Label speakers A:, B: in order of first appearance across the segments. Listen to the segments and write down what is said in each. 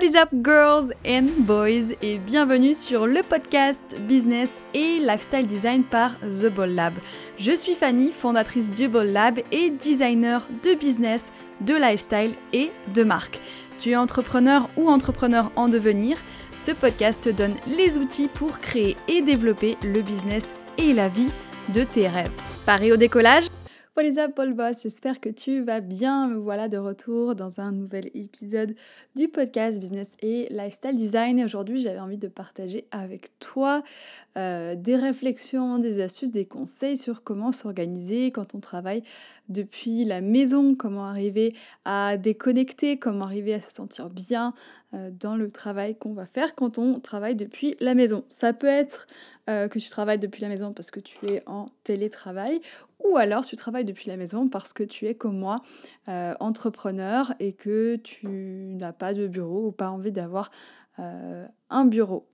A: What is up girls and boys? Et bienvenue sur le podcast Business et Lifestyle Design par The Ball Lab. Je suis Fanny, fondatrice du Ball Lab et designer de business, de lifestyle et de marque. Tu es entrepreneur ou entrepreneur en devenir, ce podcast te donne les outils pour créer et développer le business et la vie de tes rêves. Paris au décollage? Paul Boss J'espère que tu vas bien. Me voilà de retour dans un nouvel épisode du podcast Business et Lifestyle Design. Aujourd'hui, j'avais envie de partager avec toi euh, des réflexions, des astuces, des conseils sur comment s'organiser quand on travaille depuis la maison, comment arriver à déconnecter, comment arriver à se sentir bien euh, dans le travail qu'on va faire quand on travaille depuis la maison. Ça peut être euh, que tu travailles depuis la maison parce que tu es en télétravail ou alors tu travailles depuis la maison parce que tu es comme moi euh, entrepreneur et que tu n'as pas de bureau ou pas envie d'avoir euh, un bureau.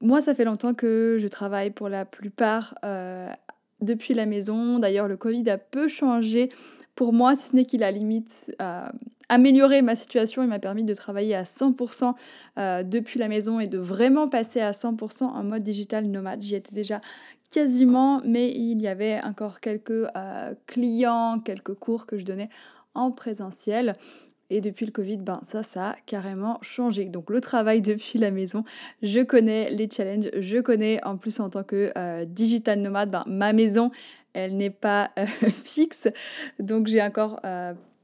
A: Moi, ça fait longtemps que je travaille pour la plupart euh, depuis la maison. D'ailleurs, le Covid a peu changé pour moi, si ce n'est qu'il a limite amélioré ma situation. Il m'a permis de travailler à 100% depuis la maison et de vraiment passer à 100% en mode digital nomade. J'y étais déjà quasiment, mais il y avait encore quelques euh, clients, quelques cours que je donnais en présentiel. Et depuis le Covid, ben ça, ça a carrément changé. Donc le travail depuis la maison, je connais les challenges, je connais en plus en tant que euh, digital nomade, ben, ma maison, elle n'est pas euh, fixe. Donc j'ai encore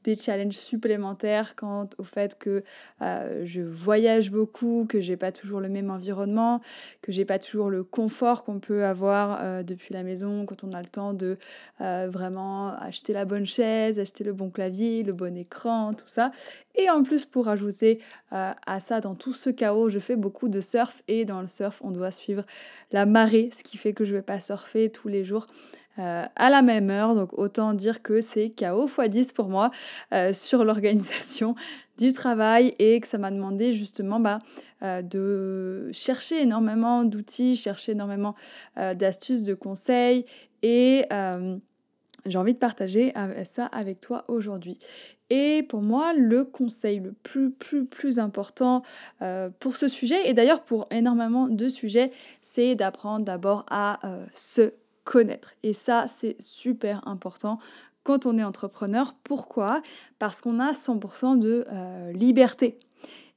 A: des challenges supplémentaires quant au fait que euh, je voyage beaucoup, que j'ai pas toujours le même environnement, que j'ai pas toujours le confort qu'on peut avoir euh, depuis la maison quand on a le temps de euh, vraiment acheter la bonne chaise, acheter le bon clavier, le bon écran, tout ça. Et en plus, pour ajouter à ça, dans tout ce chaos, je fais beaucoup de surf et dans le surf, on doit suivre la marée, ce qui fait que je vais pas surfer tous les jours. Euh, à la même heure. Donc autant dire que c'est chaos x 10 pour moi euh, sur l'organisation du travail et que ça m'a demandé justement bah, euh, de chercher énormément d'outils, chercher énormément d'astuces, de conseils et j'ai envie de partager ça avec toi aujourd'hui. Et pour moi, le conseil le plus, plus, plus important pour ce sujet, et d'ailleurs pour énormément de sujets, c'est d'apprendre d'abord à se connaître. Et ça, c'est super important quand on est entrepreneur. Pourquoi? Parce qu'on a 100% de euh, liberté.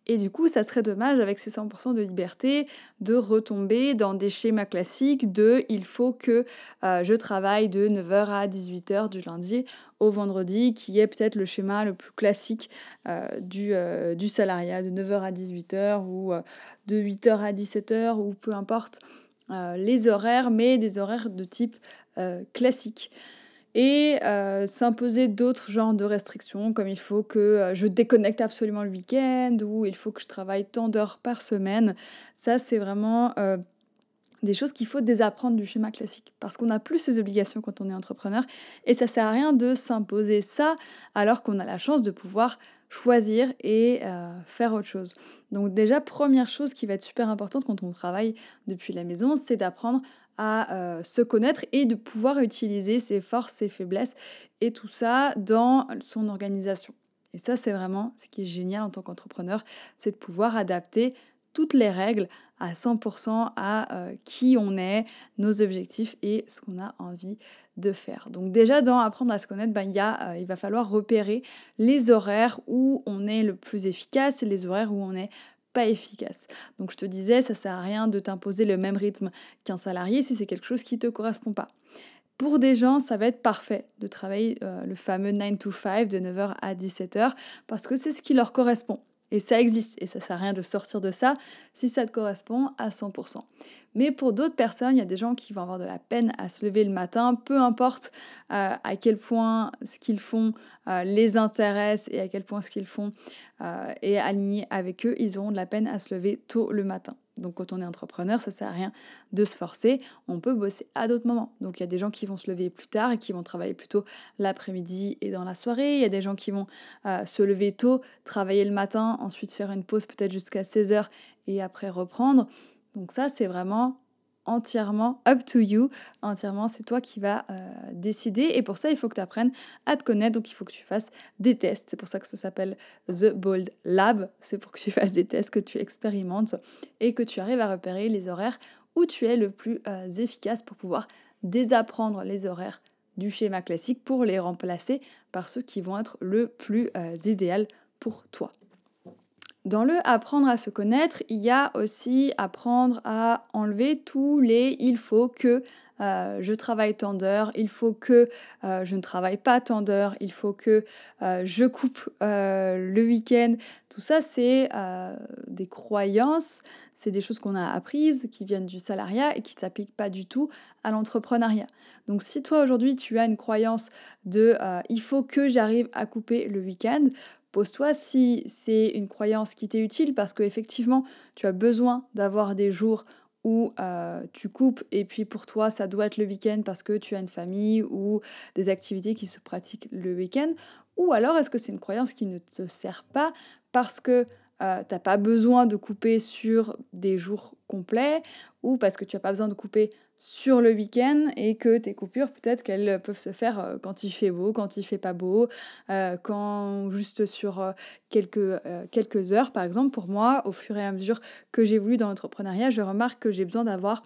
A: Et du coup, ça serait dommage avec ces 100% de liberté de retomber dans des schémas classiques de il faut que euh, je travaille de 9h à 18h du lundi au vendredi, qui est peut-être le schéma le plus classique euh, du, du salariat, de 9h à 18h ou de 8h à 17h ou peu importe. Euh, les horaires, mais des horaires de type euh, classique. Et euh, s'imposer d'autres genres de restrictions, comme il faut que je déconnecte absolument le week-end, ou il faut que je travaille tant d'heures par semaine. Ça, c'est vraiment des choses qu'il faut désapprendre du schéma classique parce qu'on n'a plus ces obligations quand on est entrepreneur et ça sert à rien de s'imposer ça alors qu'on a la chance de pouvoir choisir et euh, faire autre chose. Donc déjà, première chose qui va être super importante quand on travaille depuis la maison, c'est d'apprendre à euh, se connaître et de pouvoir utiliser ses forces, ses faiblesses et tout ça dans son organisation. Et ça, c'est vraiment ce qui est génial en tant qu'entrepreneur, c'est de pouvoir adapter toutes les règles à 100% à euh, qui on est, nos objectifs et ce qu'on a envie de faire. Donc déjà dans apprendre à se connaître, ben, y euh, il va falloir repérer les horaires où on est le plus efficace et les horaires où on n'est pas efficace. Donc je te disais, ça sert à rien de t'imposer le même rythme qu'un salarié si c'est quelque chose qui ne te correspond pas. Pour des gens, ça va être parfait de travailler euh, le fameux 9 to 5 de 9h à 17h parce que c'est ce qui leur correspond. Et ça existe, et ça sert à rien de sortir de ça si ça te correspond à 100%. Mais pour d'autres personnes, il y a des gens qui vont avoir de la peine à se lever le matin, peu importe euh, à quel point ce qu'ils font euh, les intéresse et à quel point ce qu'ils font euh, est aligné avec eux, ils auront de la peine à se lever tôt le matin. Donc quand on est entrepreneur, ça sert à rien de se forcer. On peut bosser à d'autres moments. Donc il y a des gens qui vont se lever plus tard et qui vont travailler plutôt l'après-midi et dans la soirée. Il y a des gens qui vont euh, se lever tôt, travailler le matin, ensuite faire une pause peut-être jusqu'à 16h et après reprendre. Donc ça, c'est vraiment entièrement up to you. Entièrement, c'est toi qui vas décider. Et pour ça, il faut que tu apprennes à te connaître. Donc, il faut que tu fasses des tests. C'est pour ça que ça s'appelle The Bold Lab. C'est pour que tu fasses des tests, que tu expérimentes et que tu arrives à repérer les horaires où tu es le plus efficace pour pouvoir désapprendre les horaires du schéma classique pour les remplacer par ceux qui vont être le plus idéal pour toi. Dans le apprendre à se connaître, il y a aussi apprendre à enlever tous les il faut que euh, je travaille tant d'heures, il faut que euh, je ne travaille pas tant d'heures, il faut que euh, je coupe le week-end. Tout ça, c'est des croyances, c'est des choses qu'on a apprises, qui viennent du salariat et qui ne s'appliquent pas du tout à l'entrepreneuriat. Donc si toi aujourd'hui tu as une croyance de il faut que j'arrive à couper le week-end, Pose-toi si c'est une croyance qui t'est utile parce qu'effectivement, tu as besoin d'avoir des jours où euh, tu coupes et puis pour toi, ça doit être le week-end parce que tu as une famille ou des activités qui se pratiquent le week-end. Ou alors, est-ce que c'est une croyance qui ne te sert pas parce que euh, tu n'as pas besoin de couper sur des jours complets ou parce que tu n'as pas besoin de couper sur le week-end et que tes coupures, peut-être qu'elles peuvent se faire euh, quand il fait beau, quand il fait pas beau, euh, quand juste sur euh, quelques, quelques heures. Par exemple, pour moi, au fur et à mesure que j'évolue dans l'entrepreneuriat, je remarque que j'ai besoin d'avoir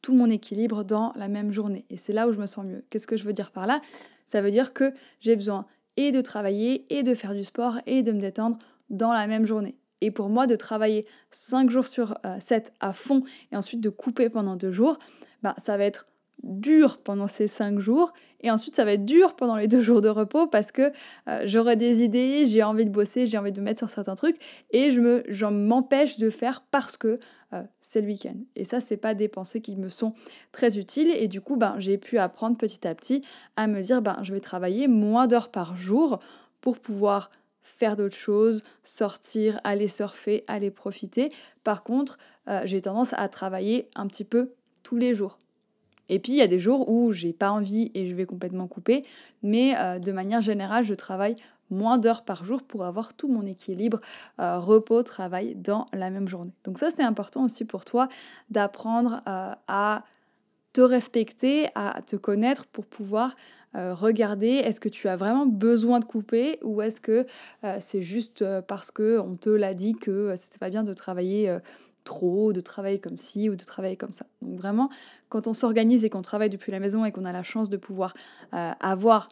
A: tout mon équilibre dans la même journée. Et c'est là où je me sens mieux. Qu'est-ce que je veux dire par là? Ça veut dire que j'ai besoin et de travailler et de faire du sport et de me détendre dans la même journée. Et pour moi, de travailler 5 jours sur 7 euh, à fond et ensuite de couper pendant 2 jours, bah, ça va être dur pendant ces 5 jours et ensuite ça va être dur pendant les 2 jours de repos parce que euh, j'aurai des idées, j'ai envie de bosser, j'ai envie de me mettre sur certains trucs et je me m'empêche de faire parce que euh, c'est le week-end. Et ça, c'est pas des pensées qui me sont très utiles et du coup, ben, j'ai pu apprendre petit à petit à me dire ben, je vais travailler moins d'heures par jour pour pouvoir faire d'autres choses, sortir, aller surfer, aller profiter. Par contre, euh, j'ai tendance à travailler un petit peu tous les jours. Et puis il y a des jours où j'ai pas envie et je vais complètement couper, mais euh, de manière générale, je travaille moins d'heures par jour pour avoir tout mon équilibre euh, repos travail dans la même journée. Donc ça c'est important aussi pour toi d'apprendre à te respecter, à te connaître pour pouvoir euh, regarder est-ce que tu as vraiment besoin de couper ou est-ce que euh, c'est juste euh, parce que on te l'a dit que c'était pas bien de travailler trop, de travailler comme ci ou de travailler comme ça. Donc vraiment, quand on s'organise et qu'on travaille depuis la maison et qu'on a la chance de pouvoir avoir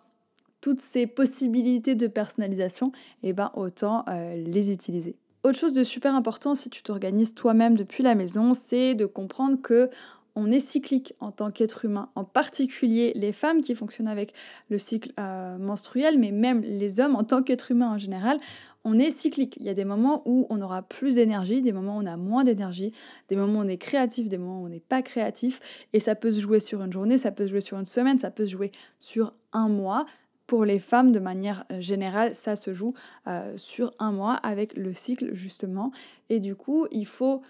A: toutes ces possibilités de personnalisation, et eh ben autant les utiliser. Autre chose de super important si tu t'organises toi-même depuis la maison, c'est de comprendre que on est cyclique en tant qu'être humain, en particulier les femmes qui fonctionnent avec le cycle euh, menstruel, mais même les hommes en tant qu'être humain en général, on est cyclique. Il y a des moments où on aura plus d'énergie, des moments où on a moins d'énergie, des moments où on est créatif, des moments où on n'est pas créatif, et ça peut se jouer sur une journée, ça peut se jouer sur une semaine, ça peut se jouer sur un mois. Pour les femmes, de manière euh, générale, ça se joue euh, sur un mois avec le cycle justement. Et du coup, il faut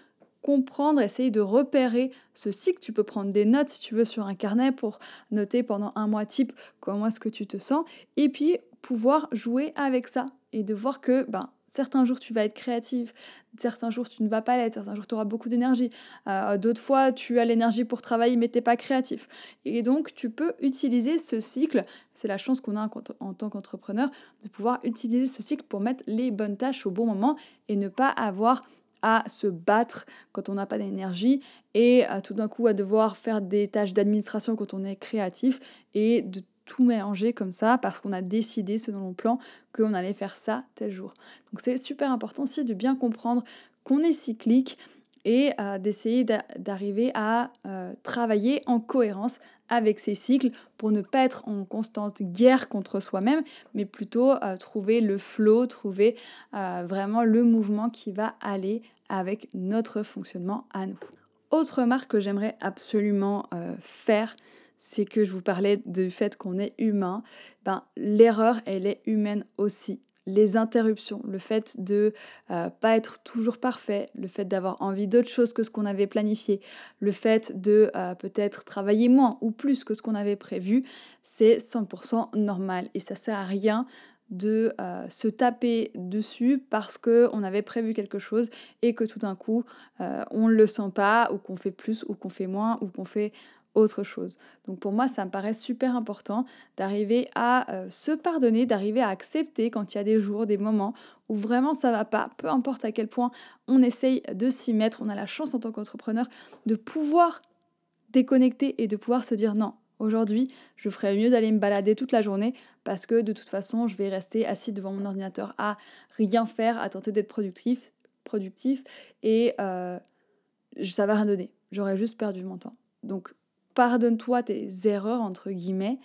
A: comprendre, essayer de repérer ce cycle. Tu peux prendre des notes si tu veux sur un carnet pour noter pendant un mois type comment est-ce que tu te sens et puis pouvoir jouer avec ça et de voir que ben, certains jours tu vas être créative, certains jours tu ne vas pas l'être, certains jours tu auras beaucoup d'énergie, euh, d'autres fois tu as l'énergie pour travailler mais tu n'es pas créatif. Et donc tu peux utiliser ce cycle, c'est la chance qu'on a en tant qu'entrepreneur, de pouvoir utiliser ce cycle pour mettre les bonnes tâches au bon moment et ne pas avoir à se battre quand on n'a pas d'énergie et tout d'un coup à devoir faire des tâches d'administration quand on est créatif et de tout mélanger comme ça parce qu'on a décidé selon le plan qu'on allait faire ça tel jour. Donc c'est super important aussi de bien comprendre qu'on est cyclique et euh, d'essayer d'arriver à euh, travailler en cohérence avec ces cycles pour ne pas être en constante guerre contre soi-même, mais plutôt euh, trouver le flow, trouver vraiment le mouvement qui va aller avec notre fonctionnement à nous. Autre remarque que j'aimerais absolument faire, c'est que je vous parlais du fait qu'on est humain. Ben, l'erreur, elle est humaine aussi les interruptions, le fait de euh, pas être toujours parfait, le fait d'avoir envie d'autre chose que ce qu'on avait planifié, le fait de euh, peut-être travailler moins ou plus que ce qu'on avait prévu, c'est 100% normal. Et ça sert à rien de euh, se taper dessus parce qu'on avait prévu quelque chose et que tout d'un coup on ne le sent pas ou qu'on fait plus ou qu'on fait moins ou qu'on fait autre chose. Donc pour moi ça me paraît super important d'arriver à euh, se pardonner, d'arriver à accepter quand il y a des jours, des moments où vraiment ça va pas, peu importe à quel point on essaye de s'y mettre, on a la chance en tant qu'entrepreneur de pouvoir déconnecter et de pouvoir se dire non, Aujourd'hui, je ferais mieux d'aller me balader toute la journée parce que de toute façon, je vais rester assis devant mon ordinateur à rien faire, à tenter d'être productif, productif et euh, ça va rien donner. J'aurais juste perdu mon temps. Donc, pardonne-toi tes erreurs, entre guillemets,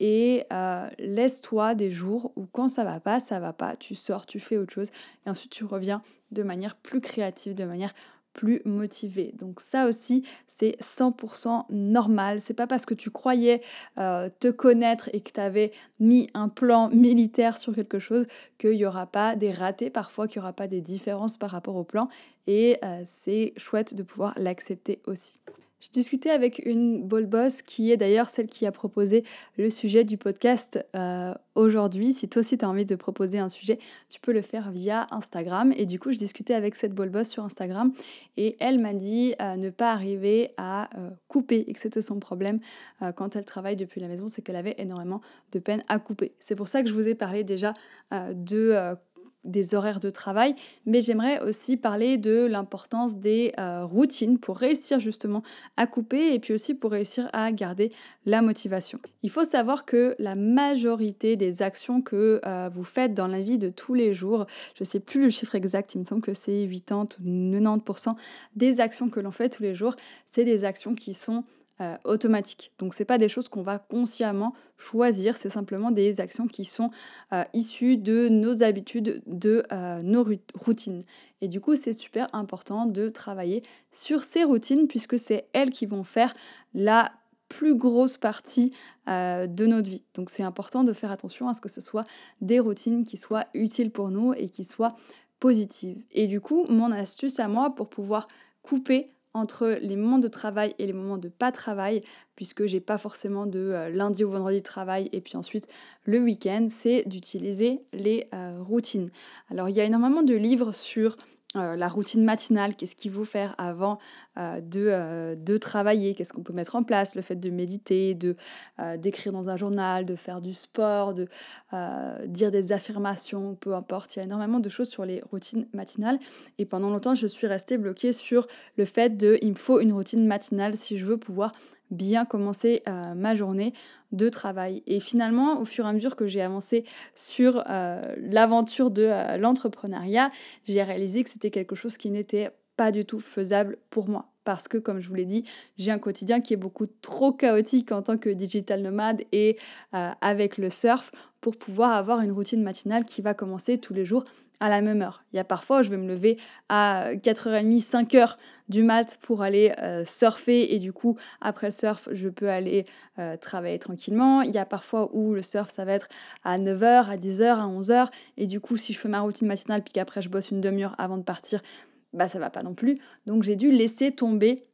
A: et euh, laisse-toi des jours où quand ça va pas, ça va pas, tu sors, tu fais autre chose, et ensuite tu reviens de manière plus créative, de manière plus motivé. Donc ça aussi, c'est 100% normal. C'est pas parce que tu croyais euh, te connaître et que tu avais mis un plan militaire sur quelque chose qu'il n'y aura pas des ratés parfois, qu'il n'y aura pas des différences par rapport au plan. Et euh, c'est chouette de pouvoir l'accepter aussi. J'ai discuté avec une ball boss qui est d'ailleurs celle qui a proposé le sujet du podcast euh, aujourd'hui. Si toi aussi tu as envie de proposer un sujet, tu peux le faire via Instagram. Et du coup, je discutais avec cette ball boss sur Instagram et elle m'a dit euh, ne pas arriver à euh, couper et que c'était son problème quand elle travaille depuis la maison, c'est qu'elle avait énormément de peine à couper. C'est pour ça que je vous ai parlé déjà de des horaires de travail, mais j'aimerais aussi parler de l'importance des euh, routines pour réussir justement à couper et puis aussi pour réussir à garder la motivation. Il faut savoir que la majorité des actions que euh, vous faites dans la vie de tous les jours, je ne sais plus le chiffre exact, il me semble que c'est 80 ou 90% des actions que l'on fait tous les jours, c'est des actions qui sont euh, automatique. Donc c'est pas des choses qu'on va consciemment choisir, c'est simplement des actions qui sont euh, issues de nos habitudes, de euh, nos routines. Et du coup, c'est super important de travailler sur ces routines puisque c'est elles qui vont faire la plus grosse partie de notre vie. Donc c'est important de faire attention à ce que ce soit des routines qui soient utiles pour nous et qui soient positives. Et du coup, mon astuce à moi pour pouvoir couper entre les moments de travail et les moments de pas travail, puisque j'ai pas forcément de euh, lundi au vendredi de travail et puis ensuite le week-end, c'est d'utiliser les euh, routines. Alors il y a énormément de livres sur euh, la routine matinale, qu'est-ce qu'il faut faire avant euh, de, euh, de, travailler, qu'est-ce qu'on peut mettre en place, le fait de méditer, de d'écrire dans un journal, de faire du sport, de dire des affirmations, peu importe. Il y a énormément de choses sur les routines matinales. Et pendant longtemps, je suis restée bloquée sur le fait de il me faut une routine matinale si je veux pouvoir bien commencer euh, ma journée de travail. Et finalement, au fur et à mesure que j'ai avancé sur euh, l'aventure de euh, l'entrepreneuriat, j'ai réalisé que c'était quelque chose qui n'était pas du tout faisable pour moi. Parce que, comme je vous l'ai dit, j'ai un quotidien qui est beaucoup trop chaotique en tant que digital nomade et avec le surf pour pouvoir avoir une routine matinale qui va commencer tous les jours à la même heure. Il y a parfois, je vais me lever à 4h30, 5h du mat pour aller euh, surfer et du coup, après le surf, je peux aller euh, travailler tranquillement. Il y a parfois où le surf, ça va être à 9h, à 10h, à 11h et du coup, si je fais ma routine matinale puis qu'après je bosse une demi-heure avant de partir, bah ça va pas non plus. Donc j'ai dû laisser tomber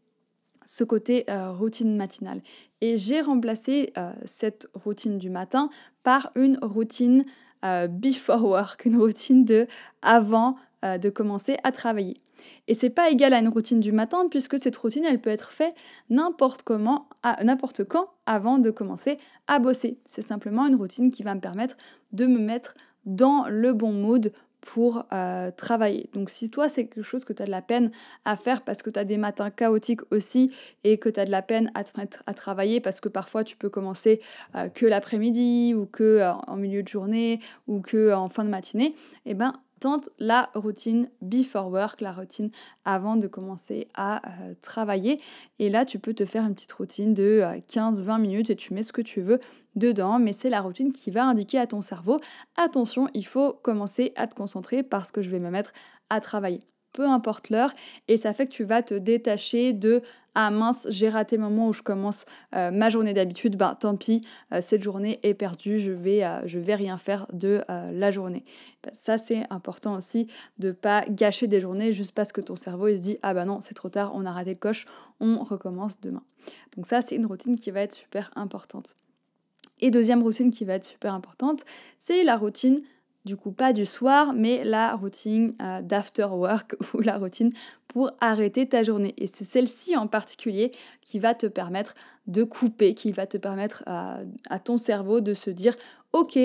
A: ce côté euh, routine matinale. Et j'ai remplacé cette routine du matin par une routine euh, before work, une routine de avant euh, de commencer à travailler. Et c'est pas égal à une routine du matin puisque cette routine elle peut être faite n'importe comment, n'importe quand avant de commencer à bosser. C'est simplement une routine qui va me permettre de me mettre dans le bon mood pour euh, travailler. Donc si toi c'est quelque chose que tu as de la peine à faire parce que tu as des matins chaotiques aussi et que tu as de la peine à travailler parce que parfois tu peux commencer euh, que l'après-midi ou que euh, en milieu de journée ou que en fin de matinée, eh ben tente la routine before work, la routine avant de commencer à euh, travailler. Et là, tu peux te faire une petite routine de 15-20 euh, minutes et tu mets ce que tu veux dedans, mais c'est la routine qui va indiquer à ton cerveau, attention, il faut commencer à te concentrer parce que je vais me mettre à travailler peu importe l'heure, et ça fait que tu vas te détacher de ah mince, j'ai raté le moment où je commence euh, ma journée d'habitude, ben tant pis, euh, cette journée est perdue, je vais, euh, je vais rien faire de la journée. Ben, ça c'est important aussi de pas gâcher des journées juste parce que ton cerveau il se dit ah bah non c'est trop tard, on a raté le coche, on recommence demain. Donc ça c'est une routine qui va être super importante. Et deuxième routine qui va être super importante, c'est la routine du coup pas du soir, mais la routine euh, d'after work ou la routine pour arrêter ta journée. Et c'est celle-ci en particulier qui va te permettre de couper, qui va te permettre à, à ton cerveau de se dire, ok,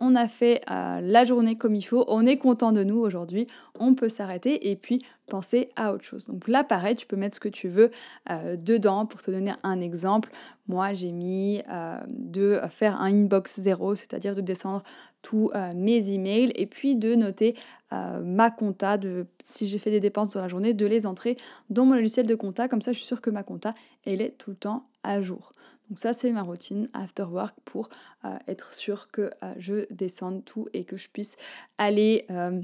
A: on a fait euh, la journée comme il faut, on est content de nous aujourd'hui, on peut s'arrêter et puis penser à autre chose. Donc là, pareil, tu peux mettre ce que tu veux euh, dedans. Pour te donner un exemple, moi j'ai mis euh, de faire un inbox zéro, c'est-à-dire de descendre tous mes emails et puis de noter ma compta, de, si j'ai fait des dépenses dans la journée, de les entrer dans mon logiciel de compta. Comme ça, je suis sûre que ma compta, elle est tout le temps à jour. Donc ça, c'est ma routine after work pour euh, être sûr que euh, je descende tout et que je puisse aller euh,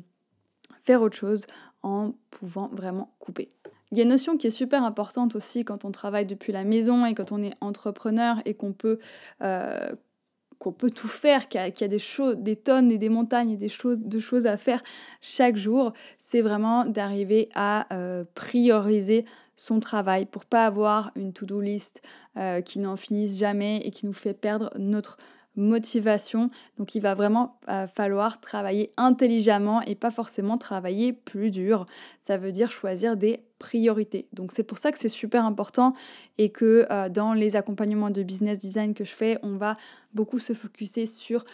A: faire autre chose en pouvant vraiment couper. Il y a une notion qui est super importante aussi quand on travaille depuis la maison et quand on est entrepreneur et qu'on peut qu'on peut tout faire, qu'il y, a, des choses, des tonnes et des montagnes et des choses, de choses à faire chaque jour, c'est vraiment d'arriver à prioriser son travail pour pas avoir une to-do list euh, qui n'en finisse jamais et qui nous fait perdre notre motivation. Donc il va vraiment euh, falloir travailler intelligemment et pas forcément travailler plus dur. Ça veut dire choisir des priorités. Donc c'est pour ça que c'est super important et que euh, dans les accompagnements de business design que je fais, on va beaucoup se focuser sur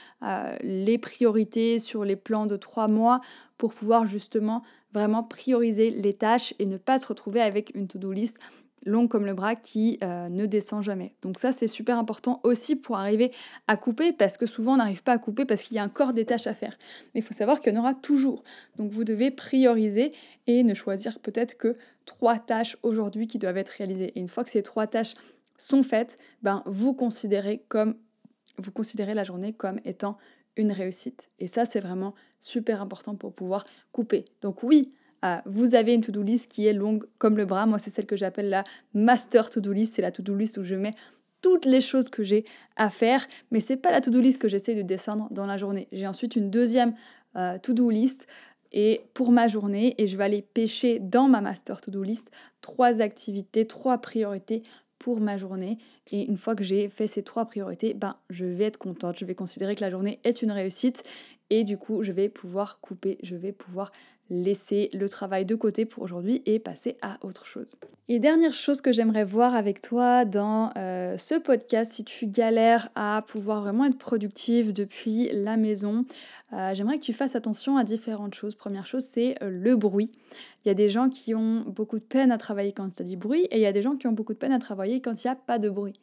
A: les priorités, sur les plans de trois mois pour pouvoir justement vraiment prioriser les tâches et ne pas se retrouver avec une to-do list longue comme le bras qui euh, ne descend jamais. Donc ça c'est super important aussi pour arriver à couper parce que souvent on n'arrive pas à couper parce qu'il y a encore des tâches à faire. Mais il faut savoir qu'il y en aura toujours. Donc vous devez prioriser et ne choisir peut-être que trois tâches aujourd'hui qui doivent être réalisées. Et une fois que ces trois tâches sont faites, ben vous considérez comme vous considérez la journée comme étant une réussite. Et ça c'est vraiment super important pour pouvoir couper. Donc oui, vous avez une to-do list qui est longue comme le bras. Moi, c'est celle que j'appelle la master to-do list. C'est la to-do list où je mets toutes les choses que j'ai à faire, mais c'est pas la to-do list que j'essaie de descendre dans la journée. J'ai ensuite une deuxième euh, to-do list et pour ma journée et je vais aller pêcher dans ma master to-do list trois activités, trois priorités pour ma journée. Et une fois que j'ai fait ces trois priorités, ben, je vais être contente. Je vais considérer que la journée est une réussite. Et du coup, je vais pouvoir couper, je vais pouvoir laisser le travail de côté pour aujourd'hui et passer à autre chose. Et dernière chose que j'aimerais voir avec toi dans euh, ce podcast, si tu galères à pouvoir vraiment être productive depuis la maison, euh, j'aimerais que tu fasses attention à différentes choses. Première chose, c'est euh, le bruit. Il y a des gens qui ont beaucoup de peine à travailler quand il y a du bruit et il y a des gens qui ont beaucoup de peine à travailler quand il n'y a pas de bruit.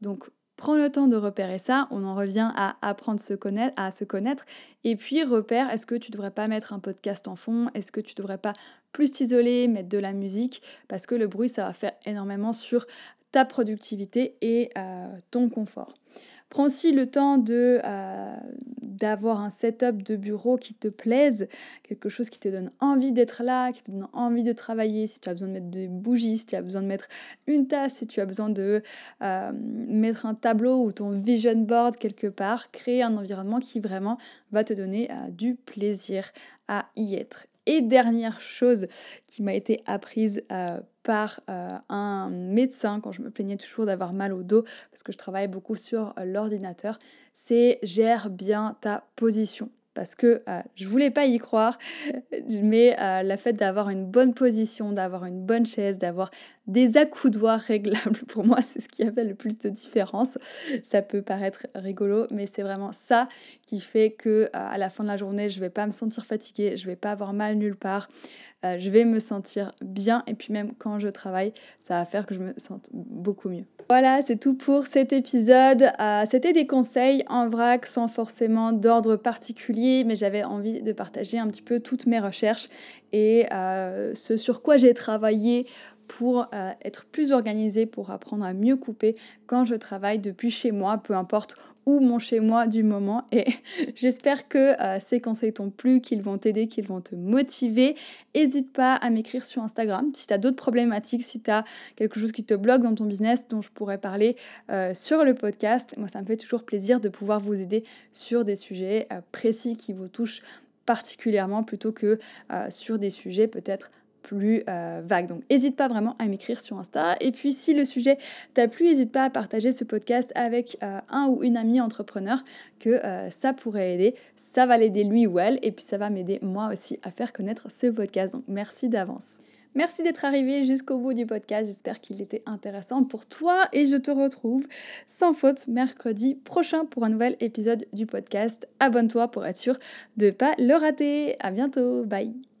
A: Donc Prends le temps de repérer ça, on en revient à apprendre se connaître, à se connaître. Et puis repère, est-ce que tu devrais pas mettre un podcast en fond? Est-ce que tu devrais pas plus t'isoler, mettre de la musique? Parce que le bruit, ça va faire énormément sur ta productivité et euh, ton confort. Prends aussi le temps de, euh, d'avoir un setup de bureau qui te plaise, quelque chose qui te donne envie d'être là, qui te donne envie de travailler. Si tu as besoin de mettre des bougies, si tu as besoin de mettre une tasse, si tu as besoin de euh, mettre un tableau ou ton vision board quelque part, créer un environnement qui vraiment va te donner euh, du plaisir à y être. Et dernière chose qui m'a été apprise par euh, un médecin quand je me plaignais toujours d'avoir mal au dos, parce que je travaille beaucoup sur euh, l'ordinateur, c'est gère bien ta position parce que je je voulais pas y croire, mais la fait d'avoir une bonne position, d'avoir une bonne chaise, d'avoir des accoudoirs réglables, pour moi, c'est ce qui a le plus de différence. Ça peut paraître rigolo, mais c'est vraiment ça qui fait que à la fin de la journée, je vais pas me sentir fatiguée, je vais pas avoir mal nulle part. Euh, je vais me sentir bien et puis même quand je travaille, ça va faire que je me sente beaucoup mieux. Voilà, c'est tout pour cet épisode. Euh, c'était des conseils en vrac sans forcément d'ordre particulier, mais j'avais envie de partager un petit peu toutes mes recherches et euh, ce sur quoi j'ai travaillé pour être plus organisée, pour apprendre à mieux couper quand je travaille depuis chez moi, peu importe ou mon chez moi du moment. Et j'espère que euh, ces conseils t'ont plu, qu'ils vont t'aider, qu'ils vont te motiver. N'hésite pas à m'écrire sur Instagram si tu as d'autres problématiques, si tu as quelque chose qui te bloque dans ton business dont je pourrais parler euh, sur le podcast. Moi, ça me fait toujours plaisir de pouvoir vous aider sur des sujets euh, précis qui vous touchent particulièrement plutôt que sur des sujets peut-être plus euh, vague. Donc n'hésite pas vraiment à m'écrire sur Insta. Et puis si le sujet t'a plu, n'hésite pas à partager ce podcast avec euh, un ou une amie entrepreneur que ça pourrait aider. Ça va l'aider lui ou elle et puis ça va m'aider moi aussi à faire connaître ce podcast. Donc merci d'avance. Merci d'être arrivé jusqu'au bout du podcast. J'espère qu'il était intéressant pour toi et je te retrouve sans faute mercredi prochain pour un nouvel épisode du podcast. Abonne-toi pour être sûr de ne pas le rater. À bientôt. Bye.